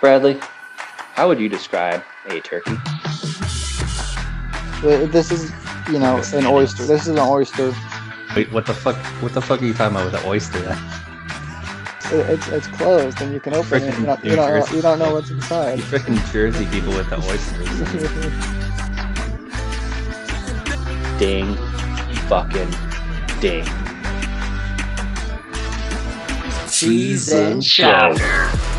Bradley, how would you describe a turkey? This is, you know, an oyster. This is an oyster. Wait, what the fuck? What the fuck are you talking about with the oyster? Then? It, it's it's closed and you can open it. You don't, you, don't, you don't know what's inside. You freaking Jersey people with the oysters. ding, fucking ding. Cheese and chowder.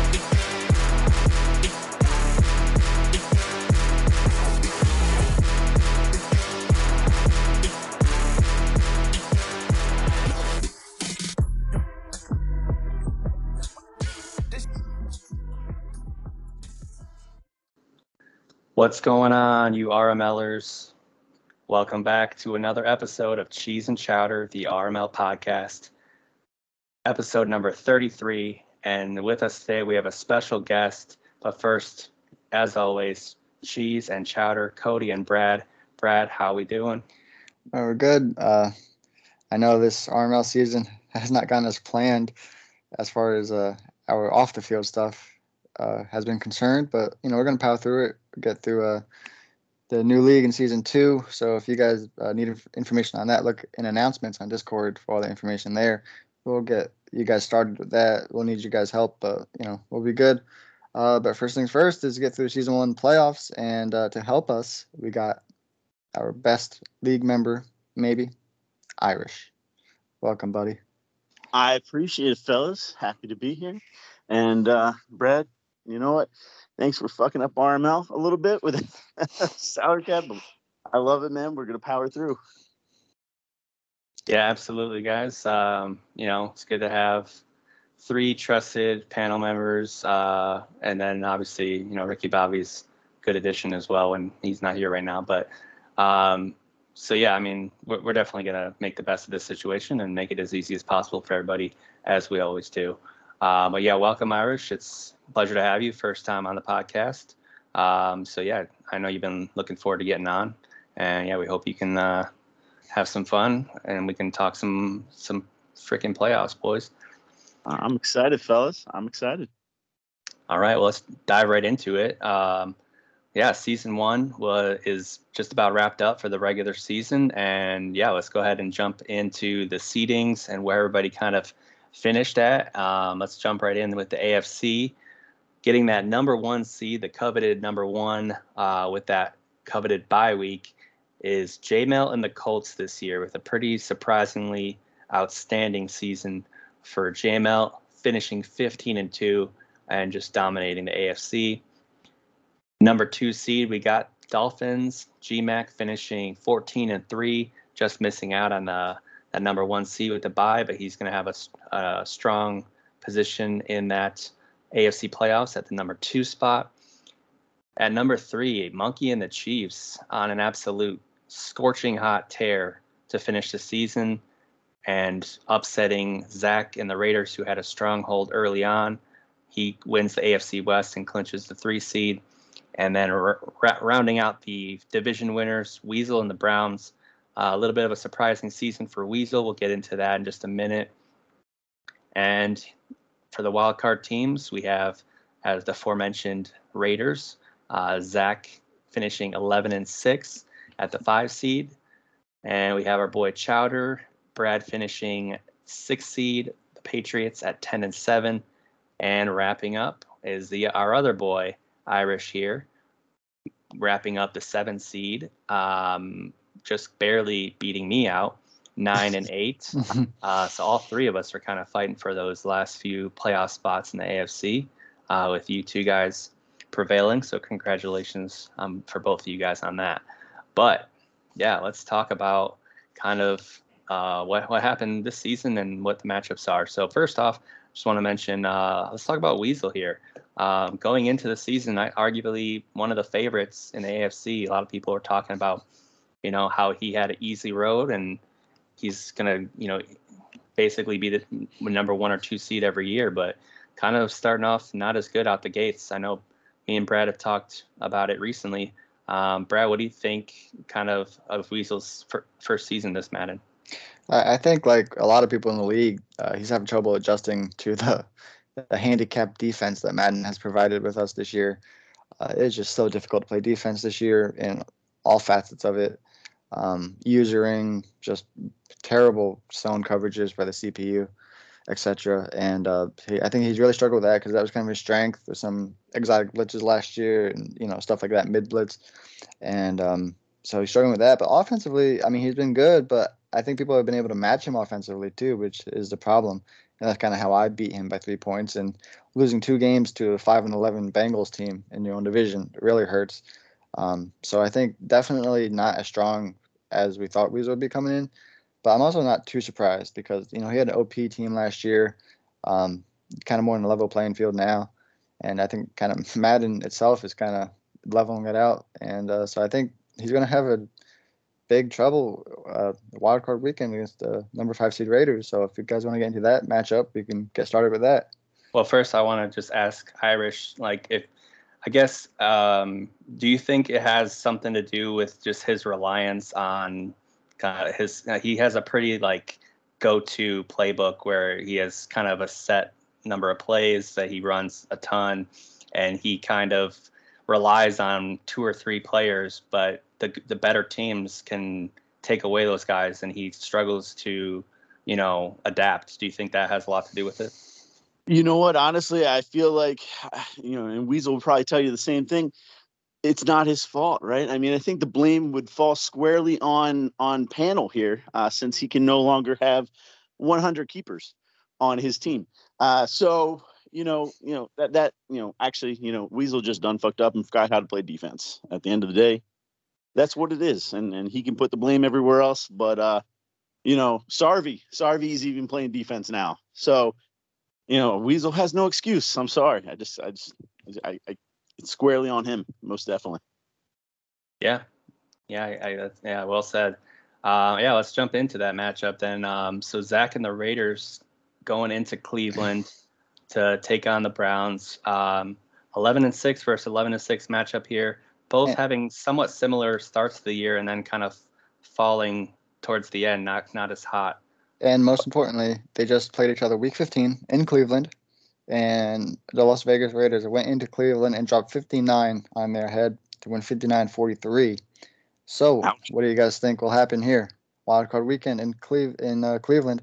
What's going on, you RMLers? Welcome back to another episode of Cheese and Chowder, the RML podcast, episode number 33. And with us today, we have a special guest. But first, as always, Cheese and Chowder, Cody and Brad. Brad, how are we doing? Oh, we're good. Uh, I know this RML season has not gone as planned as far as uh, our off the field stuff uh, has been concerned, but you know we're gonna power through it, get through uh, the new league in season two. So if you guys uh, need information on that, look in announcements on Discord for all the information there. We'll get you guys started with that. We'll need you guys' help, but you know we'll be good. Uh, but first things first is get through season one playoffs, and uh, to help us, we got our best league member, maybe Irish. Welcome, buddy. I appreciate it, fellas. Happy to be here. And uh, Brad, you know what? Thanks for fucking up RML a little bit with Sour Cat. I love it, man. We're gonna power through. Yeah, absolutely, guys. Um, you know, it's good to have three trusted panel members, uh, and then obviously, you know, Ricky Bobby's good addition as well when he's not here right now. But um, so yeah, I mean, we're, we're definitely gonna make the best of this situation and make it as easy as possible for everybody, as we always do. Um, but yeah, welcome, Irish. It's a pleasure to have you. First time on the podcast. Um, so yeah, I know you've been looking forward to getting on, and yeah, we hope you can uh, have some fun and we can talk some some freaking playoffs, boys. I'm excited, fellas. I'm excited. All right, well, let's dive right into it. Um, yeah, season one was is just about wrapped up for the regular season, and yeah, let's go ahead and jump into the seedings and where everybody kind of finished at. Um, let's jump right in with the AFC, getting that number one seed, the coveted number one, uh, with that coveted bye week, is JML and the Colts this year with a pretty surprisingly outstanding season for JML, finishing 15 and two and just dominating the AFC. Number two seed, we got Dolphins, GMAC finishing 14 and three, just missing out on the that number one seed with the bye, but he's going to have a, a, strong position in that AFC playoffs at the number two spot. At number three, Monkey and the Chiefs on an absolute scorching hot tear to finish the season and upsetting Zach and the Raiders, who had a stronghold early on. He wins the AFC West and clinches the three seed. And then r- rounding out the division winners, Weasel and the Browns uh, a little bit of a surprising season for Weasel. We'll get into that in just a minute. And for the wild card teams, we have, as the aforementioned Raiders, uh, Zach finishing 11 and 6 at the five seed. And we have our boy Chowder, Brad finishing six seed, the Patriots at 10 and 7. And wrapping up is the our other boy, Irish here, wrapping up the seven seed. Um, just barely beating me out, nine and eight. uh, so all three of us are kind of fighting for those last few playoff spots in the AFC, uh, with you two guys prevailing. So congratulations um, for both of you guys on that. But yeah, let's talk about kind of uh, what what happened this season and what the matchups are. So first off, just want to mention uh, let's talk about Weasel here. Um, going into the season, I, arguably one of the favorites in the AFC. A lot of people are talking about you know how he had an easy road and he's gonna you know basically be the number one or two seed every year but kind of starting off not as good out the gates i know me and brad have talked about it recently um, brad what do you think kind of of weasel's first season this madden i think like a lot of people in the league uh, he's having trouble adjusting to the the handicap defense that Madden has provided with us this year. Uh, it's just so difficult to play defense this year in all facets of it. Um, usering just terrible zone coverages by the CPU, etc. And uh, he, I think he's really struggled with that because that was kind of his strength with some exotic blitzes last year and you know stuff like that mid blitz, and um, so he's struggling with that. But offensively, I mean, he's been good, but I think people have been able to match him offensively too, which is the problem. And that's kind of how I beat him by three points. And losing two games to a five and eleven Bengals team in your own division really hurts. Um, so I think definitely not as strong as we thought Weasel would be coming in. But I'm also not too surprised because you know he had an OP team last year, um, kind of more in a level playing field now, and I think kind of Madden itself is kind of leveling it out. And uh, so I think he's going to have a big trouble uh, wild card weekend against the number five seed Raiders. So if you guys want to get into that matchup, we can get started with that. Well, first I want to just ask Irish, like if I guess, um, do you think it has something to do with just his reliance on kind of his? Uh, he has a pretty like go-to playbook where he has kind of a set number of plays that he runs a ton, and he kind of relies on two or three players, but the the better teams can take away those guys, and he struggles to, you know, adapt. Do you think that has a lot to do with it? You know what? Honestly, I feel like, you know, and Weasel will probably tell you the same thing. It's not his fault, right? I mean, I think the blame would fall squarely on on Panel here, uh, since he can no longer have 100 keepers on his team. Uh, so you know, you know that that you know actually, you know, Weasel just done fucked up and forgot how to play defense. At the end of the day, that's what it is, and and he can put the blame everywhere else. But uh, you know, Sarvi, Sarvi's even playing defense now. So you know, Weasel has no excuse. I'm sorry. I just, I just, I, I it's squarely on him, most definitely. Yeah, yeah, I, I yeah, well said. Uh, yeah, let's jump into that matchup then. Um, so Zach and the Raiders going into Cleveland to take on the Browns. Um, 11 and six versus 11 and six matchup here. Both yeah. having somewhat similar starts to the year and then kind of falling towards the end, not not as hot. And most importantly, they just played each other week 15 in Cleveland. And the Las Vegas Raiders went into Cleveland and dropped 59 on their head to win 59 43. So, Ouch. what do you guys think will happen here? Wild card weekend in Cleve in uh, Cleveland.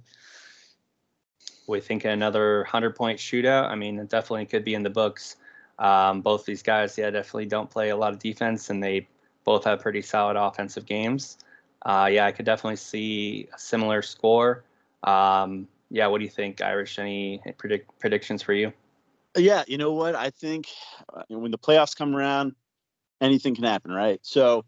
We think another 100 point shootout. I mean, it definitely could be in the books. Um, both these guys, yeah, definitely don't play a lot of defense, and they both have pretty solid offensive games. Uh, yeah, I could definitely see a similar score. Um, yeah, what do you think, Irish? Any predict predictions for you? Yeah, you know what? I think uh, when the playoffs come around, anything can happen, right? So,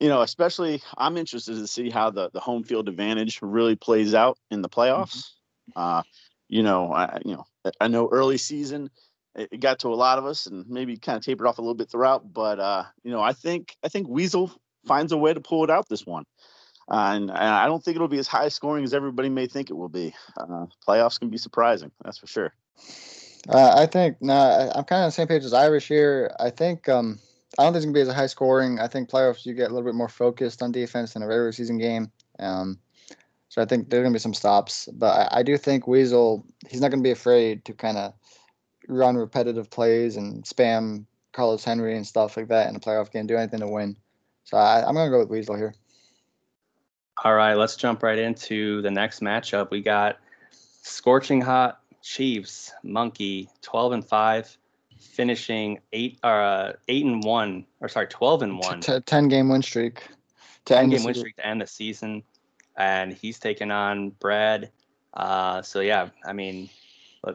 you know, especially I'm interested to see how the the home field advantage really plays out in the playoffs. Mm-hmm. Uh, you know, I you know I know early season it got to a lot of us and maybe kind of tapered off a little bit throughout, but uh, you know, I think I think Weasel finds a way to pull it out this one. Uh, and, and, I don't think it'll be as high scoring as everybody may think it will be. Uh, playoffs can be surprising, that's for sure. Uh, I think no, I'm kind of on the same page as Irish here. I think um, I don't think it's gonna be as high scoring. I think playoffs you get a little bit more focused on defense than a regular season game. Um, so I think there's gonna be some stops, but I, I do think Weasel he's not gonna be afraid to kind of run repetitive plays and spam Carlos Henry and stuff like that in a playoff game. Do anything to win. So I, I'm gonna go with Weasel here. All right, let's jump right into the next matchup. We got scorching hot Chiefs monkey 12 and 5 finishing 8 uh 8 and 1 or sorry 12 and 1 T- 10 game win streak 10 game win streak to end the season and he's taking on Brad. Uh so yeah I mean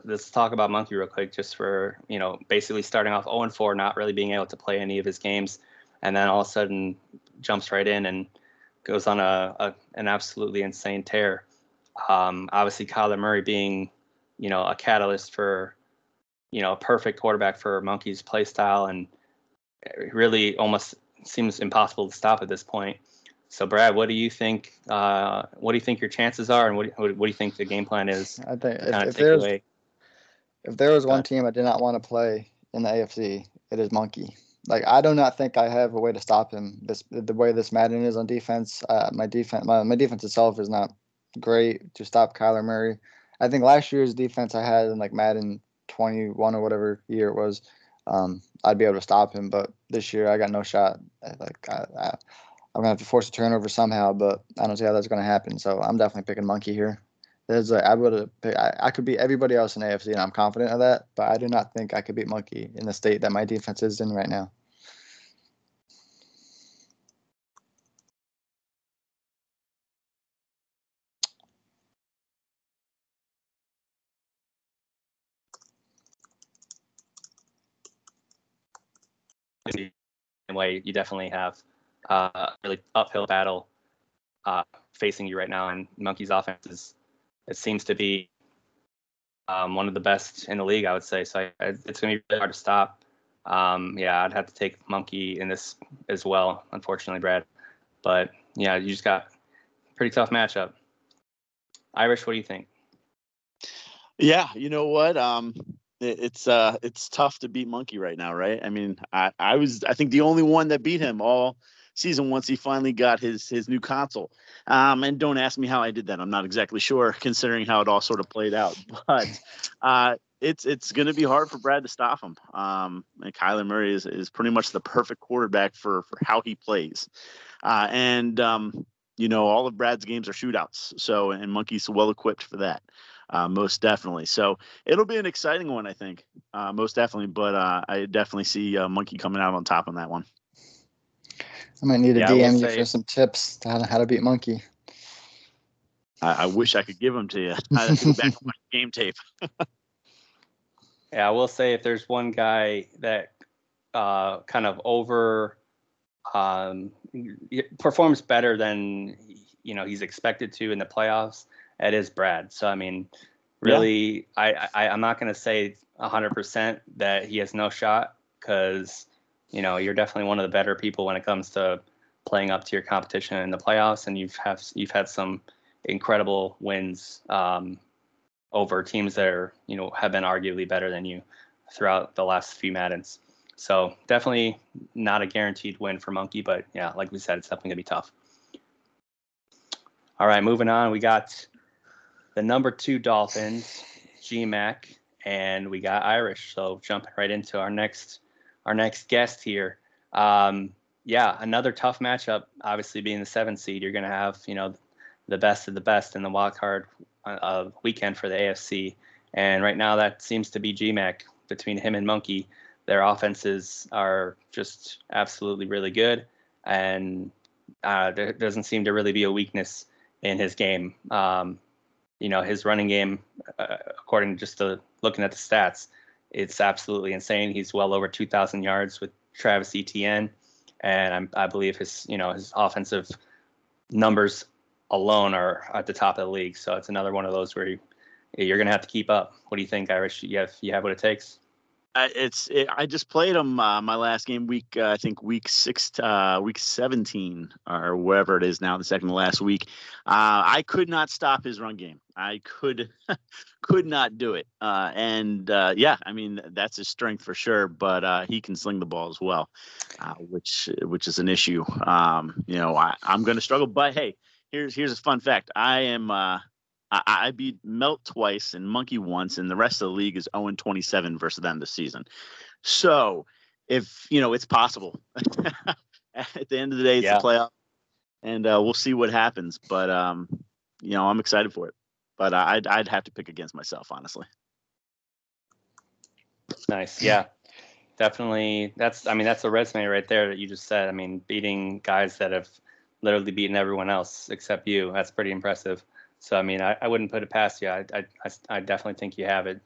let's talk about monkey real quick just for you know basically starting off 0 and 4 not really being able to play any of his games and then all of a sudden jumps right in and goes on a, a an absolutely insane tear. Um, obviously, Kyler Murray being, you know, a catalyst for, you know, a perfect quarterback for Monkey's play style, and really almost seems impossible to stop at this point. So, Brad, what do you think? Uh, what do you think your chances are, and what, what, what do you think the game plan is? I think if, if there's if there was one team I did not want to play in the AFC, it is Monkey like I do not think I have a way to stop him. This the way this Madden is on defense. Uh, my defense, my, my defense itself is not great to stop Kyler Murray. I think last year's defense I had in like Madden 21 or whatever year it was, um, I'd be able to stop him. But this year, I got no shot. Like I, I, I'm gonna have to force a turnover somehow, but I don't see how that's gonna happen. So I'm definitely picking Monkey here. There's a, I would I, I could beat everybody else in AFC, and I'm confident of that. But I do not think I could beat Monkey in the state that my defense is in right now. way you definitely have uh, a really uphill battle uh, facing you right now, and Monkey's offense is it seems to be um, one of the best in the league, I would say. So I, it's going to be really hard to stop. Um, yeah, I'd have to take Monkey in this as well, unfortunately, Brad. But yeah, you just got pretty tough matchup. Irish, what do you think? Yeah, you know what? Um, it's uh it's tough to beat Monkey right now, right? I mean, I I was I think the only one that beat him all season once he finally got his his new console. Um, and don't ask me how I did that. I'm not exactly sure, considering how it all sort of played out. But uh, it's it's going to be hard for Brad to stop him. Um, and Kyler Murray is is pretty much the perfect quarterback for for how he plays. Uh, and um, you know, all of Brad's games are shootouts. So and Monkey's well equipped for that uh, most definitely. So it'll be an exciting one, I think, uh, most definitely. But uh, I definitely see uh, Monkey coming out on top on that one. I might need to yeah, DM you say, for some tips on how to beat Monkey. I, I, wish I could give them to you. I have to go back on my game tape. yeah, I will say if there's one guy that uh, kind of over um, performs better than you know he's expected to in the playoffs it is Brad. So I mean, really, yeah. I, I I'm not gonna say 100% that he has no shot because you know you're definitely one of the better people when it comes to playing up to your competition in the playoffs, and you've have you've had some incredible wins um, over teams that are you know have been arguably better than you throughout the last few Maddens. So definitely not a guaranteed win for Monkey, but yeah, like we said, it's definitely gonna be tough. All right, moving on. We got the number two Dolphins, GMAC, and we got Irish. So jumping right into our next our next guest here. Um, yeah, another tough matchup. Obviously, being the seventh seed, you're going to have you know the best of the best in the wild card uh, weekend for the AFC. And right now, that seems to be GMAC between him and Monkey. Their offenses are just absolutely really good, and uh, there doesn't seem to really be a weakness in his game. Um, you know his running game, uh, according to just to looking at the stats, it's absolutely insane. He's well over 2,000 yards with Travis Etienne, and I'm, I believe his you know his offensive numbers alone are at the top of the league. So it's another one of those where you, you're going to have to keep up. What do you think, Irish? You have you have what it takes? Uh, it's it, I just played them uh, my last game week uh, I think week six uh, week seventeen or wherever it is now the second to last week. Uh, I could not stop his run game. I could could not do it. Uh, and yeah, I mean that's his strength for sure. But he can sling the ball as well, which which is an issue. Um, you know I, I'm going to struggle. But hey, here's here's a fun fact. I am I, I beat Melt twice and Monkey once, and the rest of the league is 0 27 versus them this season. So if you know it's possible. At the end of the day, it's yeah. a playoff, and uh, we'll see what happens. But um, you know, I'm excited for it. But I'd I'd have to pick against myself, honestly. Nice, yeah, definitely. That's I mean that's a resume right there that you just said. I mean, beating guys that have literally beaten everyone else except you. That's pretty impressive. So I mean, I, I wouldn't put it past you. I, I, I definitely think you have it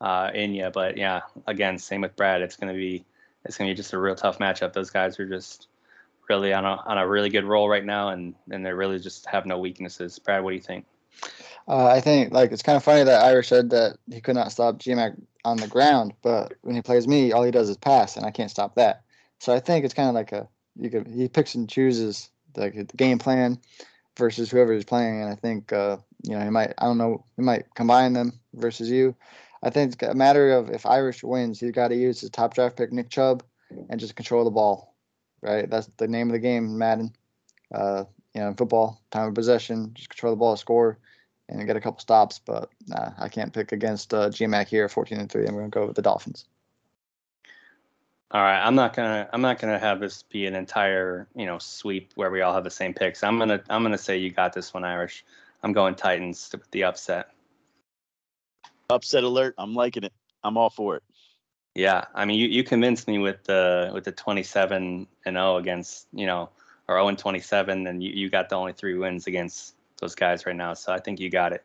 uh, in you. But yeah, again, same with Brad. It's gonna be it's gonna be just a real tough matchup. Those guys are just really on a on a really good roll right now, and and they really just have no weaknesses. Brad, what do you think? Uh, I think like it's kind of funny that Irish said that he could not stop GMAC on the ground, but when he plays me, all he does is pass, and I can't stop that. So I think it's kind of like a you could he picks and chooses like the game plan versus whoever is playing. And I think uh, you know he might I don't know he might combine them versus you. I think it's a matter of if Irish wins, he's got to use his top draft pick Nick Chubb and just control the ball. Right, that's the name of the game, Madden. Uh, you know, football, time of possession, just control the ball, score. and get a couple stops. But nah, I can't pick against uh, GMAC here, 14 and three. I'm going to go with the Dolphins. All right, I'm not gonna I'm not gonna have this be an entire you know sweep where we all have the same picks. I'm gonna I'm gonna say you got this one, Irish. I'm going Titans with the upset. Upset alert! I'm liking it. I'm all for it. Yeah, I mean you, you convinced me with the with the 27 and 0 against you know or 0 and 27, and you, you got the only three wins against those guys right now. So I think you got it.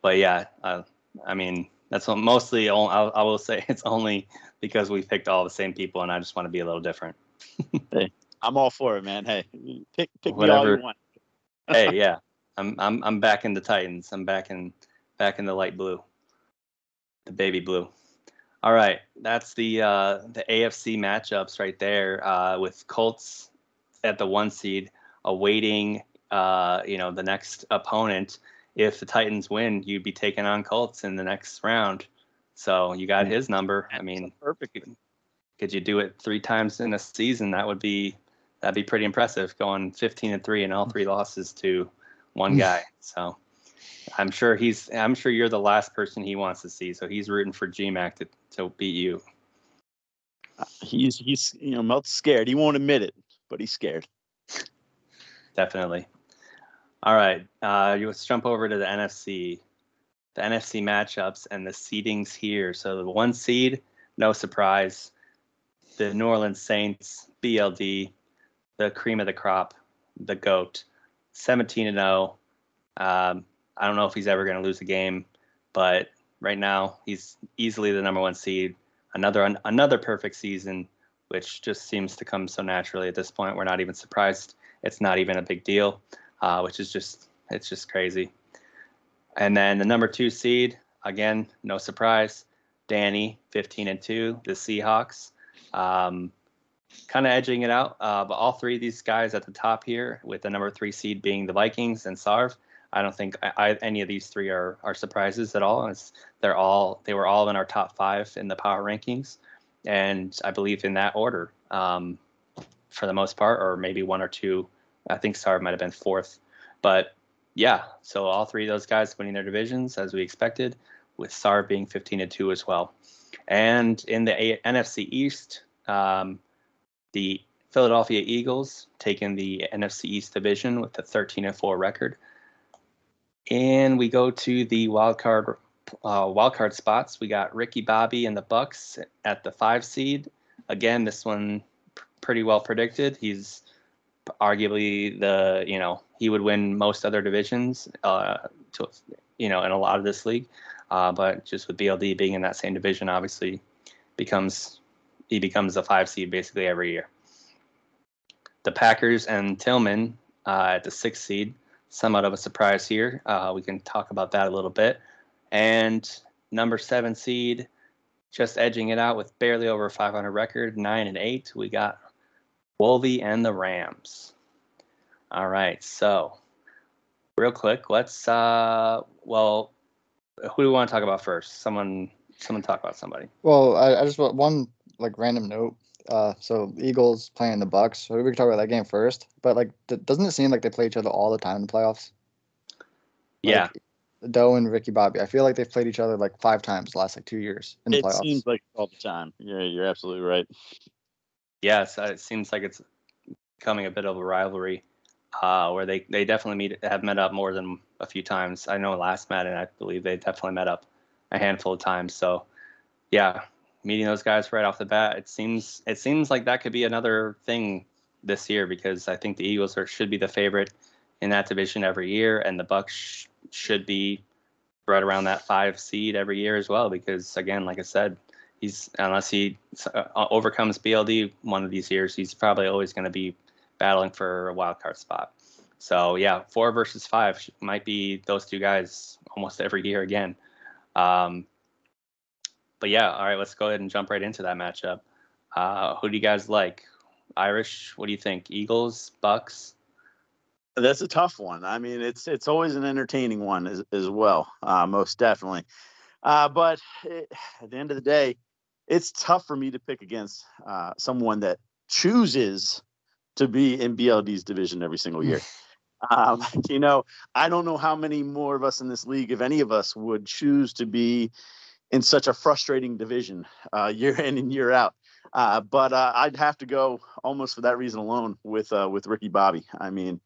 But yeah, uh, I mean that's what mostly I, I will say it's only because we picked all the same people, and I just want to be a little different. hey, I'm all for it, man. Hey, pick pick Whatever. me all you want. hey, yeah, I'm I'm I'm back in the Titans. I'm back in back in the light blue, the baby blue. All right, that's the uh, the AFC matchups right there uh, with Colts at the one seed, awaiting uh, you know the next opponent. If the Titans win, you'd be taking on Colts in the next round. So you got his number. I mean, perfect. Could you do it three times in a season? That would be that'd be pretty impressive. Going 15 and three and all three losses to one guy. So I'm sure he's. I'm sure you're the last person he wants to see. So he's rooting for GMAC to to beat you. He's he's you know Melt's scared. He won't admit it, but he's scared. Definitely. All right, uh, let's jump over to the NFC the NFC matchups and the seedings here. So the one seed, no surprise, the New Orleans Saints, BLD, the cream of the crop, the goat, 17 and 0. Um, I don't know if he's ever going to lose a game, but right now he's easily the number one seed. Another another perfect season, which just seems to come so naturally at this point. We're not even surprised. It's not even a big deal, uh, which is just it's just crazy. And then the number two seed, again, no surprise, Danny, 15 and 2, the Seahawks. Um, kind of edging it out. Uh, but all three of these guys at the top here, with the number three seed being the Vikings and Sarv, I don't think I, I, any of these three are, are surprises at all. It's, they're all they were all in our top five in the power rankings, and I believe in that order um, for the most part, or maybe one or two. I think Sarv might have been fourth, but yeah, so all three of those guys winning their divisions as we expected, with Sarv being 15 and 2 as well. And in the A- NFC East, um, the Philadelphia Eagles taking the NFC East division with a 13 and 4 record. And we go to the wild card uh, wild card spots. We got Ricky Bobby and the Bucks at the five seed. Again, this one pretty well predicted. He's arguably the you know he would win most other divisions uh, to you know in a lot of this league, uh, but just with BLD being in that same division, obviously becomes he becomes a five seed basically every year. The Packers and Tillman uh, at the sixth seed, somewhat of a surprise here. Uh, we can talk about that a little bit. And number seven seed, just edging it out with barely over 500 record, nine and eight. We got Wolvie and the Rams. All right, so real quick, let's uh well who do we want to talk about first? Someone someone talk about somebody. Well, I, I just want one like random note. Uh, so Eagles playing the Bucks. So we can talk about that game first. But like, th- doesn't it seem like they play each other all the time in the playoffs? Like, yeah. Doe and Ricky Bobby. I feel like they've played each other like five times the last like two years in the it playoffs. It seems like all the time. Yeah, you're absolutely right yes, uh, it seems like it's becoming a bit of a rivalry uh, where they, they definitely meet have met up more than a few times. I know last met, and I believe they definitely met up a handful of times. So, yeah, meeting those guys right off the bat, it seems it seems like that could be another thing this year because I think the Eagles are, should be the favorite in that division every year, and the Bucks sh- should be right around that five seed every year as well. Because again, like I said, he's unless he uh, overcomes BLD one of these years, he's probably always going to be battling for a wild card spot. So yeah, four versus five might be those two guys almost every year again. Um, but yeah, all right, let's go ahead and jump right into that matchup. Uh, who do you guys like? Irish, what do you think? Eagles, Bucks? That's a tough one. I mean, it's it's always an entertaining one as, as well, uh, most definitely. Uh, but it, at the end of the day, it's tough for me to pick against uh, someone that chooses to be in BLD's division every single year. Um, you know, I don't know how many more of us in this league, if any of us, would choose to be in such a frustrating division uh, year in and year out. Uh, but uh, I'd have to go almost for that reason alone with uh, with Ricky Bobby. I mean,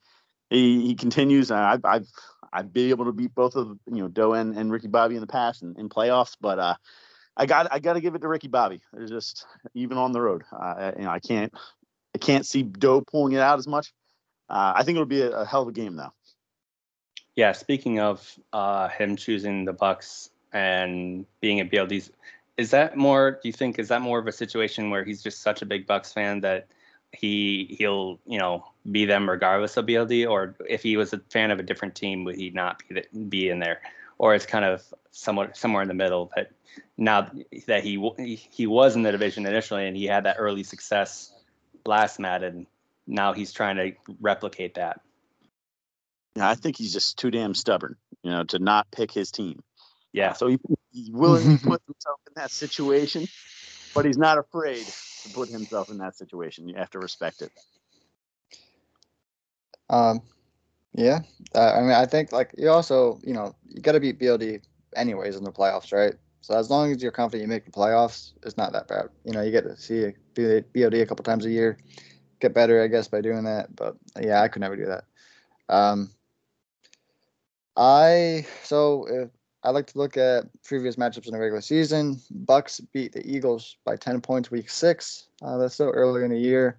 he, he continues. I've, I've I've been able to beat both of you know Doe and, and Ricky Bobby in the past in, in playoffs, but uh, I got I got to give it to Ricky Bobby. There's just even on the road, uh, you know, I can't I can't see Doe pulling it out as much. Uh, I think it'll be a, a, hell of a game though. Yeah, speaking of uh, him choosing the Bucks and being at BLD's, is that more? Do you think is that more of a situation where he's just such a big Bucks fan that he he'll you know be them regardless of BLD, or if he was a fan of a different team, would he not be be in there? Or it's kind of somewhat somewhere in the middle. that now that he he was in the division initially and he had that early success last Madden, now he's trying to replicate that. Yeah, I think he's just too damn stubborn, you know, to not pick his team. Yeah. So he, he's willing to put himself in that situation, but he's not afraid to put himself in that situation. You have to respect it. Um, yeah. Uh, I mean, I think like you also, you know, you got to beat BLD anyways in the playoffs, right? So as long as you're confident you make the playoffs, it's not that bad. You know, you get to see BLD a couple times a year, get better, I guess, by doing that. But yeah, I could never do that. Um, I so if I like to look at previous matchups in the regular season. Bucks beat the Eagles by 10 points week six. Uh, that's still early in the year.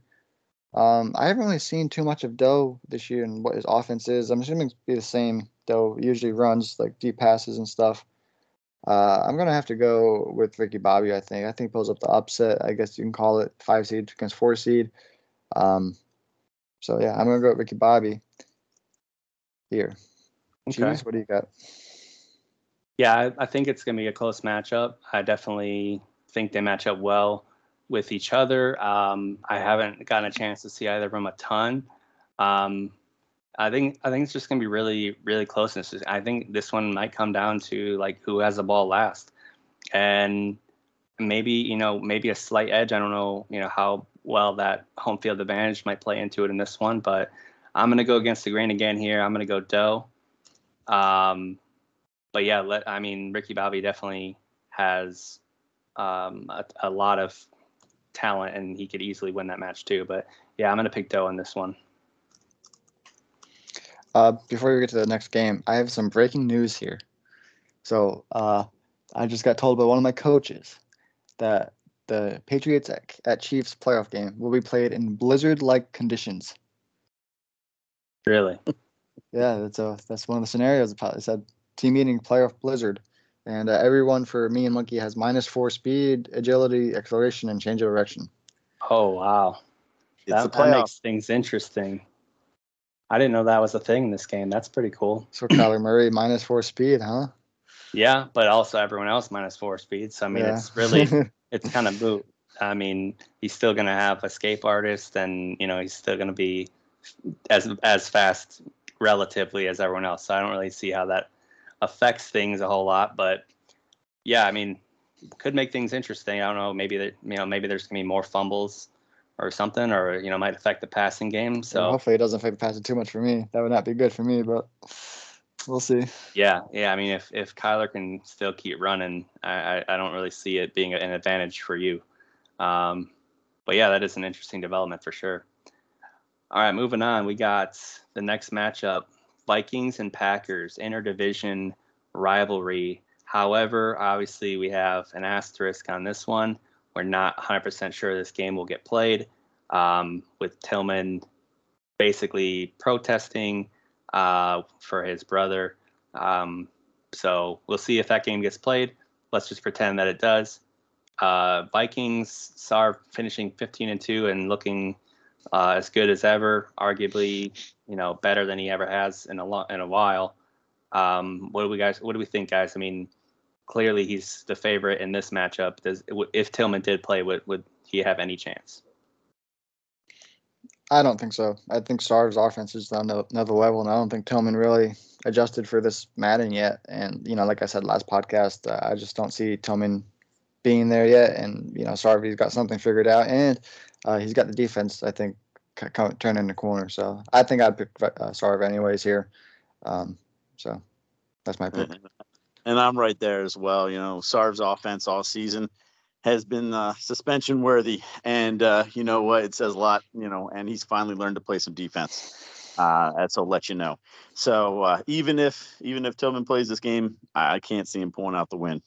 Um, I haven't really seen too much of Doe this year and what his offense is. I'm assuming it's be the same. Doe usually runs like deep passes and stuff. Uh, I'm gonna have to go with Ricky Bobby. I think. I think pulls up the upset. I guess you can call it five seed against four seed. Um, so yeah, I'm gonna go with Ricky Bobby here. Okay. Jeez, what do you got? Yeah, I, I think it's to be a close matchup. I definitely think they match up well with each other. Um, I haven't gotten a chance to see either of them a ton. Um, I think I think it's just to be really really close. I think this one might come down to like who has the ball last, and maybe you know maybe a slight edge. I don't know you know how well that home field advantage might play into it in this one, but I'm to go against the grain again here. I'm to go Doe. Um, but yeah, let, I mean, Ricky Bobby definitely has um, a, a, lot of talent, and he could easily win that match too. But yeah, I'm gonna pick Doe in this one. Uh, before we get to the next game, I have some breaking news here. So uh, I just got told by one of my coaches that the Patriots at, at Chiefs playoff game will be played in blizzard-like conditions. Really? yeah, that's a that's one of the scenarios. It said team meeting playoff blizzard. And uh, everyone for me and Monkey has minus four speed, agility, acceleration, and change of direction. Oh wow, that, that makes things interesting. I didn't know that was a thing in this game. That's pretty cool. So Kyler Murray minus four speed, huh? Yeah, but also everyone else minus four speed. So I mean, yeah. it's really it's kind of moot. I mean, he's still gonna have escape artist, and you know he's still gonna be as as fast relatively as everyone else. So I don't really see how that affects things a whole lot. But yeah, I mean, could make things interesting. I don't know. Maybe that you know maybe there's gonna be more fumbles or something, or you know might affect the passing game. So well, hopefully it doesn't affect the passing too much for me. That would not be good for me, but we'll see. Yeah, yeah. I mean, if if Kyler can still keep running, I I, I don't really see it being an advantage for you. Um, but yeah, that is an interesting development for sure. All right, moving on. We got the next matchup Vikings and Packers interdivision rivalry. However, obviously, we have an asterisk on this one. We're not 100% sure this game will get played, um, with Tillman basically protesting uh, for his brother. Um, so we'll see if that game gets played. Let's just pretend that it does. Uh, Vikings are finishing 15 and 2 and looking uh, as good as ever, arguably, you know, better than he ever has in a lo- in a while. Um, what do we guys? What do we think, guys? I mean, clearly he's the favorite in this matchup. Does if Tillman did play, would would he have any chance? I don't think so. I think Sarv's offense is on another level, and I don't think Tillman really adjusted for this Madden yet. And you know, like I said last podcast, uh, I just don't see Tillman being there yet. And you know, Sarvy's got something figured out, and uh, he's got the defense, I think, c- come, turn the corner. So I think I'd pick uh, Sarv anyways here. Um, so that's my pick. And I'm right there as well. You know, Sarv's offense all season has been uh, suspension worthy, and uh, you know what? It says a lot. You know, and he's finally learned to play some defense. Uh, that's I'll let you know. So uh, even if even if Tillman plays this game, I, can't see him pulling out the win.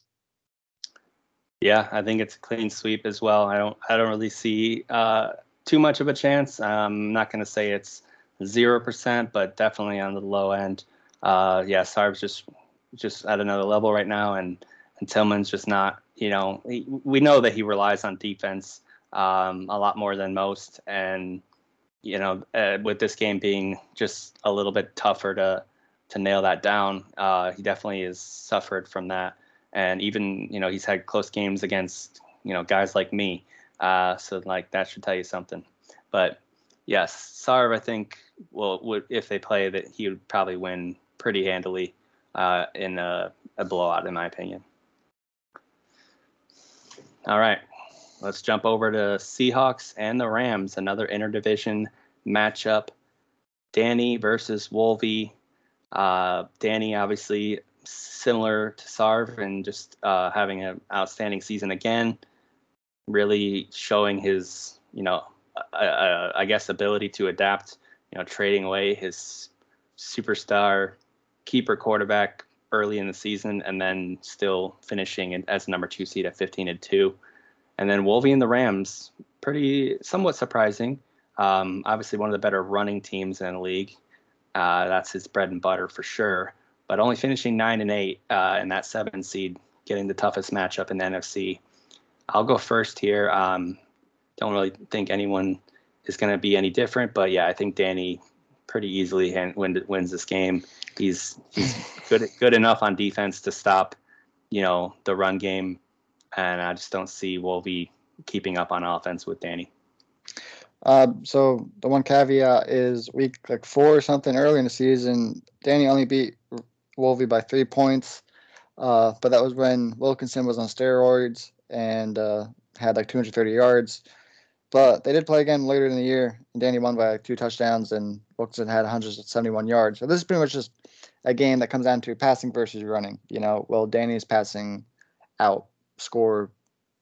Yeah, I think it's a clean sweep as well. I don't I don't really see uh, too much of a chance. I'm not going to say it's zero percent, but definitely on the low end. Uh, yeah, Sarv's just just at another level right now, and and Tillman's just not. You know, he, we know that he relies on defense um, a lot more than most, and you know, uh, with this game being just a little bit tougher to to nail that down, uh, he definitely has suffered from that and even you know he's had close games against you know guys like me. Uh, so like that should tell you something. But yes, Sarv I think will would if they play that he would probably win pretty handily uh, in a, a blowout in my opinion. All right, let's jump over to Seahawks and the Rams, another interdivision matchup. Danny versus Wolvie. Uh, Danny obviously similar to Sarv and just uh, having an outstanding season again, really showing his, you know, I guess ability to adapt. You know, trading away his superstar keeper quarterback early in the season, and then still finishing as number two seed at 15 and two. And then Wolvie and the Rams, pretty somewhat surprising. Um, obviously, one of the better running teams in the league. Uh, that's his bread and butter for sure but only finishing nine and eight uh, in that seven seed, getting the toughest matchup in the NFC. I'll go first here. Um, don't really think anyone is going to be any different, but yeah, I think Danny pretty easily win, wins this game. He's he's good good enough on defense to stop, you know, the run game, and I just don't see Wolvie keeping up on offense with Danny. Uh, so the one caveat is week like four or something early in the season, Danny only beat Wolvie by three points. Uh, but that was when Wilkinson was on steroids and uh, had like 230 yards. But they did play again later in the year, and Danny won by two touchdowns, and Wilkinson had 171 yards. So this is pretty much just a game that comes down to passing versus running. You know, well, Danny's passing out, score,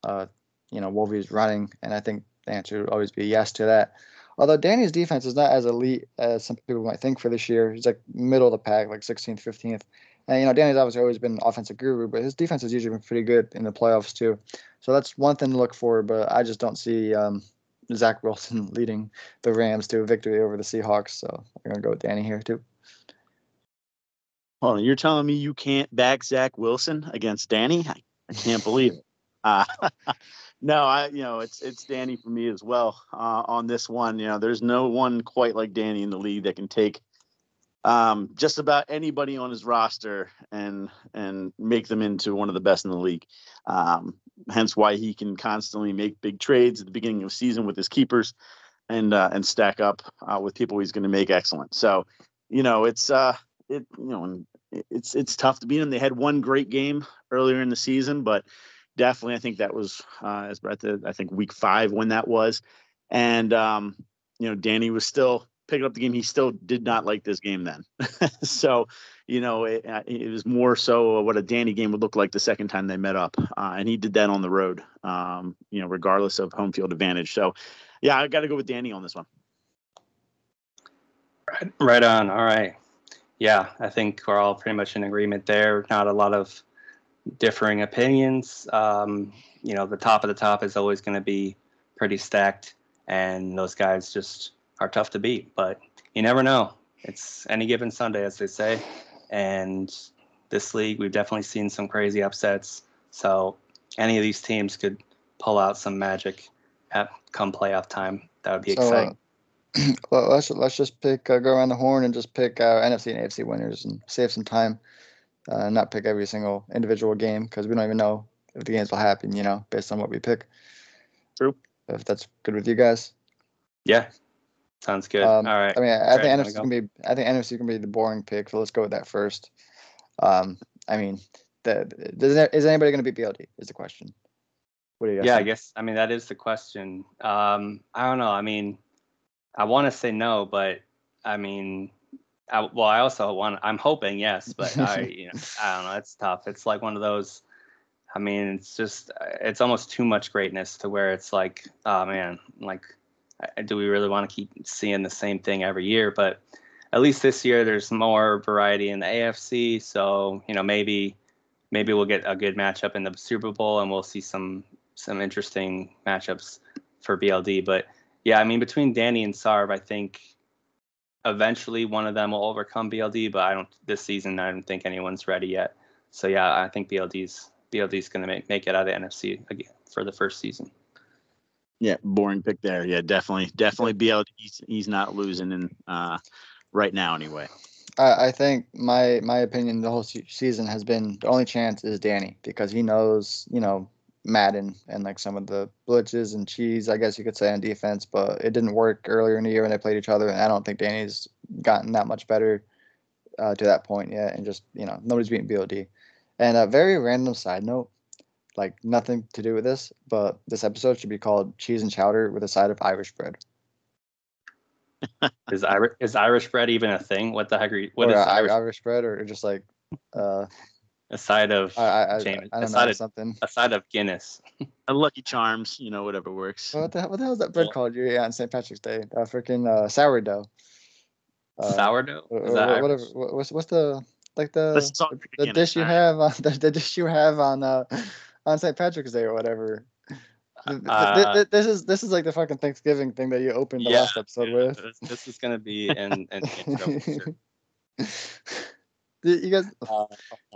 uh, you know, Wolvie's running, and I think the answer would always be yes to that. Although Danny's defense is not as elite as some people might think for this year. He's like middle of the pack, like 16th, 15th. And, you know, Danny's obviously always been offensive guru, but his defense has usually been pretty good in the playoffs, too. So that's one thing to look for, but I just don't see um, Zach Wilson leading the Rams to a victory over the Seahawks. So I'm going to go with Danny here, too. Hold on, you're telling me you can't back Zach Wilson against Danny? I, I can't believe it. Uh, No, I you know it's it's Danny for me as well uh, on this one. You know, there's no one quite like Danny in the league that can take um, just about anybody on his roster and and make them into one of the best in the league. Um, hence why he can constantly make big trades at the beginning of season with his keepers and uh, and stack up uh, with people he's going to make excellent. So, you know, it's uh it you know it's it's tough to beat him. They had one great game earlier in the season, but definitely. I think that was uh, as Brett did. I think week five when that was, and um, you know Danny was still picking up the game. He still did not like this game then. so, you know, it, uh, it, was more so what a Danny game would look like the second time they met up, uh, and he did that on the road. Um, you know, regardless of home field advantage. So, yeah, I got to go with Danny on this one. Right, right on. All right. Yeah, I think we're all pretty much in agreement there. Not a lot of differing opinions. Um, you know, the top of the top is always going to be pretty stacked, and those guys just are tough to beat. But you never know. It's any given Sunday, as they say. And this league, we've definitely seen some crazy upsets. So any of these teams could pull out some magic at come playoff time. That would be so, exciting. Uh, well, let's let's just pick uh, go around the horn and just pick uh, NFC and AFC winners and save some time uh, not pick every single individual game because we don't even know if the games will happen, you know, based on what we pick. True. If that's good with you guys. Yeah. Sounds good. Um, All right. I mean, I think NFC can be. I think NFC can be the boring pick. So let's go with that first. Um, I mean, the, does is anybody going to beat BLD? Is the question. What do you? yeah, think? I guess. I mean, that is the question. Um, I don't know. I mean, I want to say no, but I mean, I, well, I also want. I'm hoping yes, but I, you know, I don't know. It's tough. It's like one of those. I mean, it's just it's almost too much greatness to where it's like, oh man, like, do we really want to keep seeing the same thing every year? But at least this year, there's more variety in the AFC. So you know, maybe maybe we'll get a good matchup in the Super Bowl, and we'll see some some interesting matchups for BLD. But yeah, I mean, between Danny and Sarv, I think eventually one of them will overcome BLD, but I don't this season. I don't think anyone's ready yet. So yeah, I think BLD's BLD's going to make make it out of the NFC again for the first season. Yeah, boring pick there. Yeah, definitely, definitely BLD. He's, he's not losing in uh, right now anyway. I, I think my my opinion the whole se- season has been the only chance is Danny because he knows you know Madden and like some of the blitzes and cheese, I guess you could say on defense, but it didn't work earlier in the year when they played each other, and I don't think Danny's gotten that much better uh, to that point yet, and just you know nobody's beating BLD. And a very random side note, like nothing to do with this, but this episode should be called Cheese and Chowder with a side of Irish bread. is Irish is Irish bread even a thing? What the heck are you? What or is Irish? Irish bread, or just like uh, A side of I, I, I, James- I a don't side know of- something. a side of Guinness. A Lucky Charms, you know, whatever works. What the, hell- what the hell is that bread Well- called? You yeah, on St. Patrick's Day, uh, freaking uh, sourdough. Uh, Sourdough. Is that whatever. What's what's the like the Let's the, dish you have on the, the dish you have on uh on St. Patrick's Day or whatever. Uh, this is this is like the fucking Thanksgiving thing that you opened the Yeah, last episode Yeah, with. This, this is gonna be an, an intro. sure. You you guys, Uh,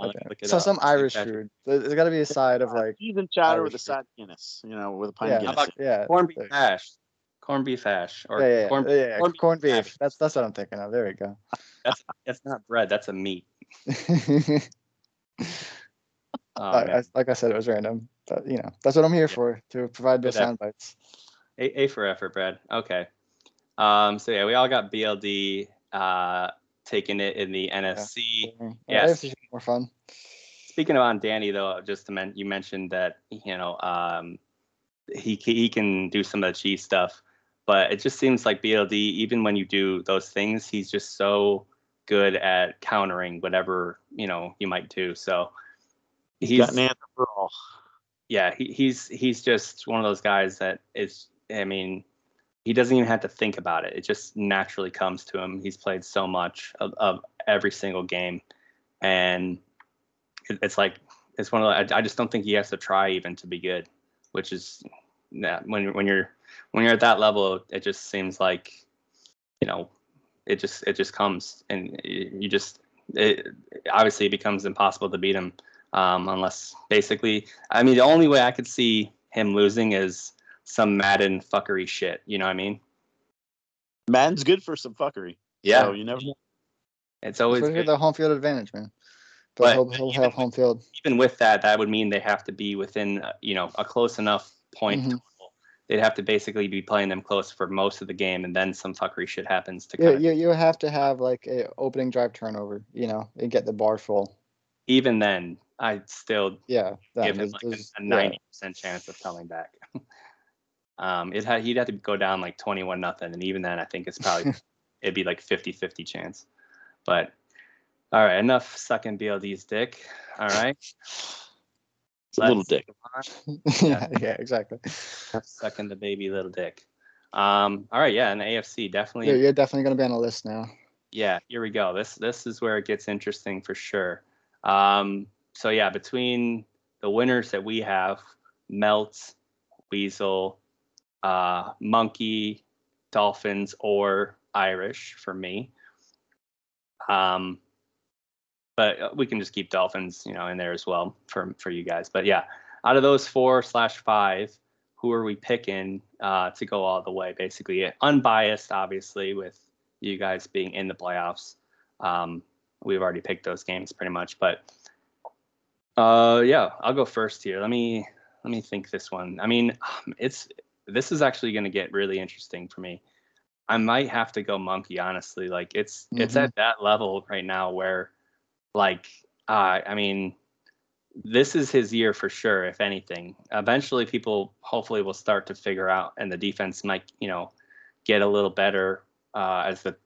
okay. so up. some Irish food. There- There's got to be a side of like cheese and chowder with a side of Guinness, you know, with a pint yeah, of How Guinness. about yeah, corned beef hash. Corned beef hash. Or yeah, yeah, corned, yeah, yeah, corned beef corned beef. hash. That's that's what I'm thinking of. There we go. That's not bread. That's a meat. Oh, I- I- like I said, it was random, but you know that's what I'm here Yeah. for to provide the sound bites. A, A for effort, Brad. Okay. Um, so yeah, we all got BLD uh, taking it in the NFC. Yeah, should more fun. Speaking of on Danny though, just to men- you mentioned that you know um, he he can do some of the cheese stuff, but it just seems like BLD even when you do those things, he's just so good at countering whatever you know you might do. So He's got an answer for all. yeah, he, he's he's just one of those guys that is. I mean, he doesn't even have to think about it. It just naturally comes to him. He's played so much of, of every single game, and it, it's like it's one of the. I, I just don't think he has to try even to be good, which is yeah, when you're- when you're when you're at that level, it just seems like you know, it just it just comes, and you you just it obviously it becomes impossible to beat him um, unless basically, I mean, the only way I could see him losing is some Madden fuckery shit. You know what I mean? Madden's good for some fuckery. Yeah, So you never know. it's always Especially good. the home field advantage, man. But, But he'll, he'll even have home field. even with that, that would mean they have to be within, uh, you know, a close enough point Mhm. total. They'd have to basically be playing them close for most of the game, and then some fuckery shit happens to You, kind you, you have to have like a opening drive turnover, you know, and get the bar full. Even then, I'd still Yeah, that give him like a- is- a yeah. ninety percent chance of coming back. um, it had he'd have to go down like twenty-one nothing, and even then, I think it's probably it'd be like 50-50 chance. But all right, enough sucking BLD's dick. All right, It's a little dick. yeah, yeah, exactly. Sucking the baby little dick. Um, all right, yeah, and AFC definitely. You're, you're definitely gonna be on the list now. yeah, here we go. This this is where it gets interesting for sure. Um, so yeah, between the winners that we have, Melt, Weasel, uh, Monkey, Dolphins, or Irish for me. Um, but we can just keep Dolphins, you know, in there as well for for you guys. But yeah, out of those four slash five, who are we picking uh, to go all the way? Basically, unbiased, obviously, with you guys being in the playoffs. Um, we've already picked those games pretty much, but uh, yeah, I'll go first here. Let me let me think this one. I mean, it's this is actually going to get really interesting for me. I might have to go monkey, honestly. Like it's it's Mhm. at that level right now where, like, uh, I mean, this is his year for sure. If anything, eventually people hopefully will start to figure out, and the defense might, you know, get a little better uh, as the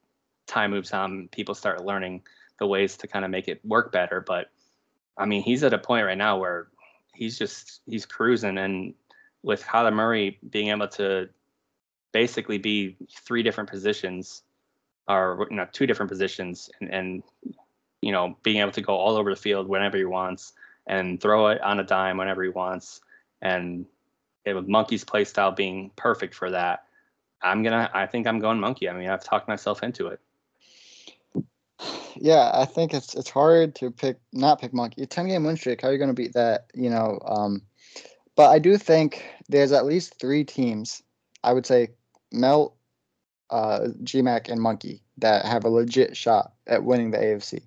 time moves on. People start learning the ways to kind of make it work better. But I mean, he's at a point right now where he's just he's cruising, and with Kyler Murray being able to basically be three different positions, or you know, two different positions, and, and you know, being able to go all over the field whenever he wants and throw it on a dime whenever he wants, and it, with Monkey's play style being perfect for that. I'm gonna. I think I'm going monkey. I mean, I've talked myself into it. Yeah, I think it's it's hard to pick not pick monkey. Ten game win streak. How are you going to beat that? You know. Um, but I do think there's at least three teams. I would say Melt, uh, GMAC, and Monkey that have a legit shot at winning the AFC.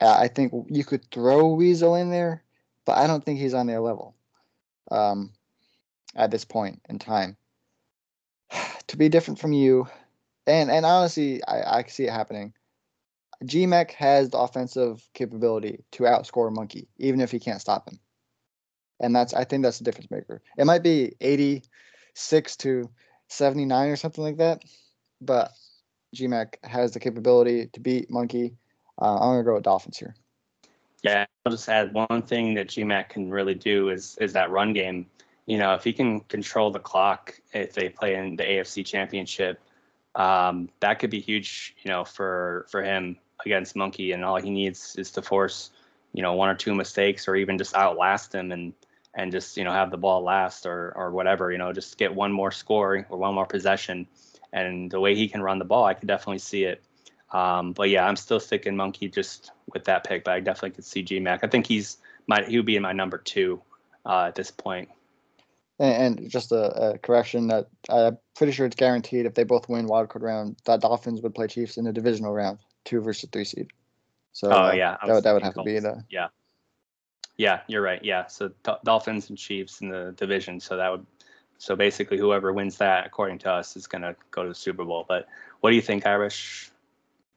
Uh, I think you could throw Weasel in there, but I don't think he's on their level um, at this point in time. to be different from you, and and honestly, I, I see it happening. GMAC has the offensive capability to outscore Monkey, even if he can't stop him. And that's I think that's the difference maker. It might be 86 to 79 or something like that, but GMAC has the capability to beat Monkey. Uh, I'm gonna go with Dolphins here. Yeah, I'll just add one thing that GMAC can really do is is that run game. You know, if he can control the clock, if they play in the AFC Championship, um, that could be huge. You know, for for him against Monkey, and all he needs is to force, you know, one or two mistakes, or even just outlast him and and just you know have the ball last or or whatever. You know, just get one more score or one more possession. And the way he can run the ball, I could definitely see it. Um, but yeah, I'm still sticking Monkey just with that pick, but I definitely could see GMAC. I think he's my he would be in my number two uh, at this point. And, and just a, a, correction that I'm pretty sure it's guaranteed if they both win wildcard round, that Dolphins would play Chiefs in the divisional round, two versus three seed. So oh uh, yeah, that would that would have to be the yeah. Yeah, you're right. Yeah, so Dolphins and Chiefs in the division. So that would so basically whoever wins that, according to us, is going to go to the Super Bowl. But what do you think, Irish?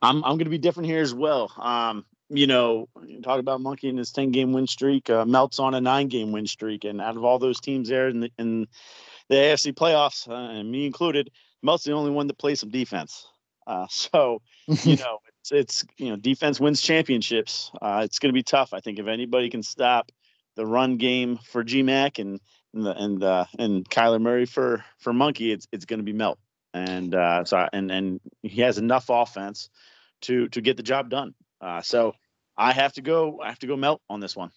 I'm I'm going to be different here as well. Um, you know, talk about Monkey and his 10 game win streak. Uh, Melt's on a nine game win streak, and out of all those teams there in the, in the AFC playoffs, uh, and me included, Melt's the only one that plays some defense. Uh, so, you know, it's, it's, you know, defense wins championships. Uh, it's going to be tough. I think if anybody can stop the run game for GMAC and and the, and uh, and Kyler Murray for for Monkey, it's it's going to be Melt. And uh, so and and he has enough offense to to get the job done. Uh, so I have to go. I have to go Melt on this one.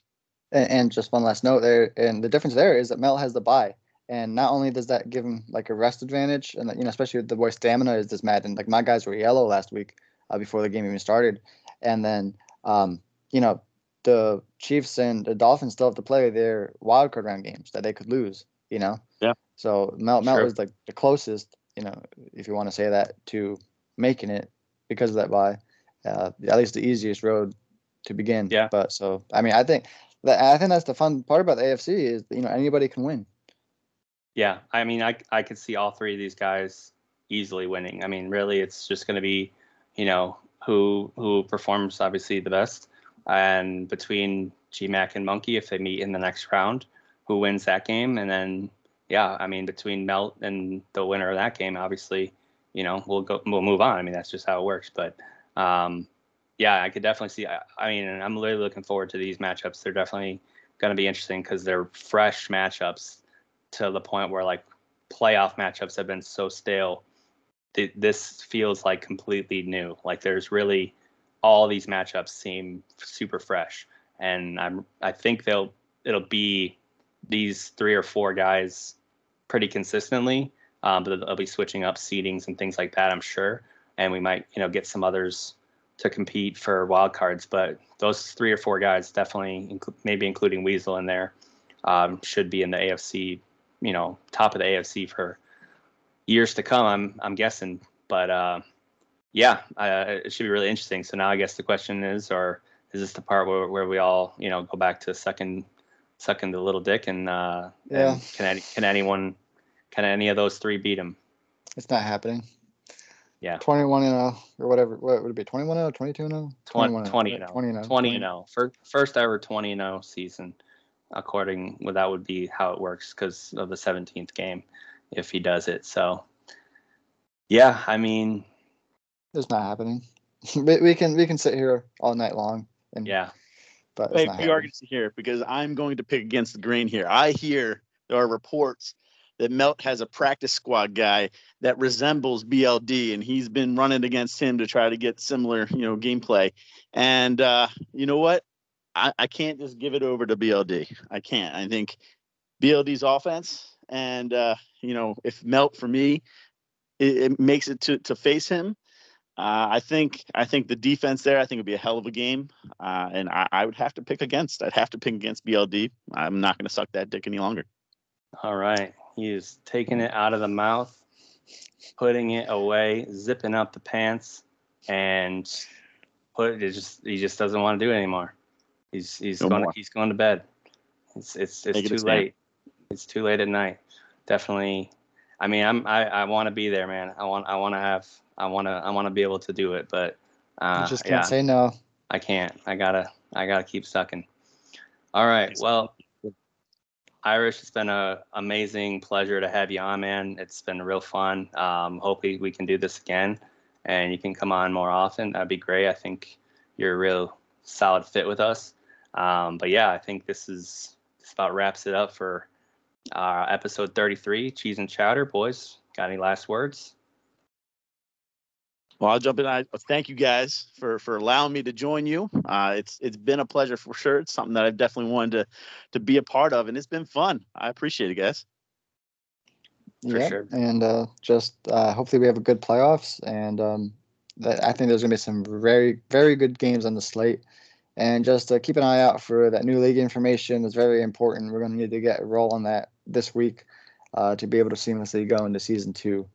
And, and just one last note there, and the difference there is that Melt has the bye, and not only does that give him like a rest advantage, and you know especially the boy stamina is this mad, and like my guys were yellow last week uh, before the game even started, and then um, you know the Chiefs and the Dolphins still have to play their wild card round games that they could lose. You know. Yeah. So Melt Melt sure. was like the closest, you know, if you want to say that, to making it because of that bye. Uh, at least the easiest road to begin. Yeah. But so I mean, I think that I think that's the fun part about the AFC is you know anybody can win. Yeah, I mean, I I could see all three of these guys easily winning. I mean, really, it's just going to be, you know, who who performs obviously the best, and between GMAC and Monkey, if they meet in the next round, who wins that game, and then yeah, I mean, between Melt and the winner of that game, obviously, you know, we'll go we'll move on. I mean, that's just how it works. But um, yeah, I could definitely see. I, I mean, I'm really looking forward to these matchups. They're definitely going to be interesting because they're fresh matchups to the point where like playoff matchups have been so stale. Th- this feels like completely new. Like there's really all these matchups seem super fresh, and I'm I think they'll it'll be these three or four guys pretty consistently. Um, but they'll be switching up seedings and things like that. I'm sure, and we might you know get some others to compete for wild cards, but those three or four guys definitely, maybe including Weasel in there, um, should be in the AFC, you know, top of the AFC for years to come. I'm I'm guessing, but uh, yeah, uh, it should be really interesting. So now I guess the question is, or is this the part where, where we all you know go back to second sucking the little dick and uh, yeah, and can any, can anyone can any of those three beat him? It's not happening. Yeah. 21 and 0 or whatever. What would it be? 21 0, 22 0? 20 20 0. 20 0. 20 0. First, first ever 20 0 season, according well, that would be how it works because of the 17th game if he does it. So, Yeah, I mean, It's not happening. we, we can we can sit here all night long and yeah, but it's Hey, we are going to here because I'm going to pick against the grain here. I hear there are reports that Melt has a practice squad guy that resembles BLD, and he's been running against him to try to get similar, you know, gameplay. And uh, you know what? I, I can't just give it over to BLD. I can't. I think BLD's offense, and uh, you know, if Melt for me, it, it makes it to to face him. Uh, I think I think the defense there. I think would be a hell of a game, uh, and I, I would have to pick against. I'd have to pick against BLD. I'm not going to suck that dick any longer. all right. He is taking it out of the mouth, putting it away, zipping up the pants, and put it just he just doesn't want to do it anymore. He's he's No going more. he's going to bed. It's it's it's it too stand. late. It's too late at night. Definitely. I mean, I'm I, I want to be there, man. I want I want to have I want to I want to be able to do it, but uh, you just can't say no. I can't. I gotta I gotta keep sucking. All right. Well, Irish, it's been a amazing pleasure to have you on, man. It's been real fun. Um, hopefully we can do this again, and you can come on more often. That'd be great. I think you're a real solid fit with us. Um, but yeah, I think this is this about wraps it up for uh, episode 33, cheese and chowder. Boys, got any last words? Well, I'll jump in. I thank you guys for for allowing me to join you. Uh, it's it's been a pleasure for sure. It's something that I've definitely wanted to to be a part of, and it's been fun. I appreciate it, guys. For yeah, sure. and uh, just uh, hopefully we have a good playoffs, and um, that I think there's gonna be some very very good games on the slate, and just uh, keep an eye out for that new league information. It's very important. We're gonna need to get a roll on that this week uh, to be able to seamlessly go into season two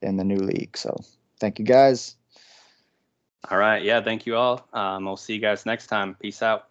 in the new league. So thank you guys. All right. Yeah. Thank you all. Um, we'll see you guys next time. Peace out.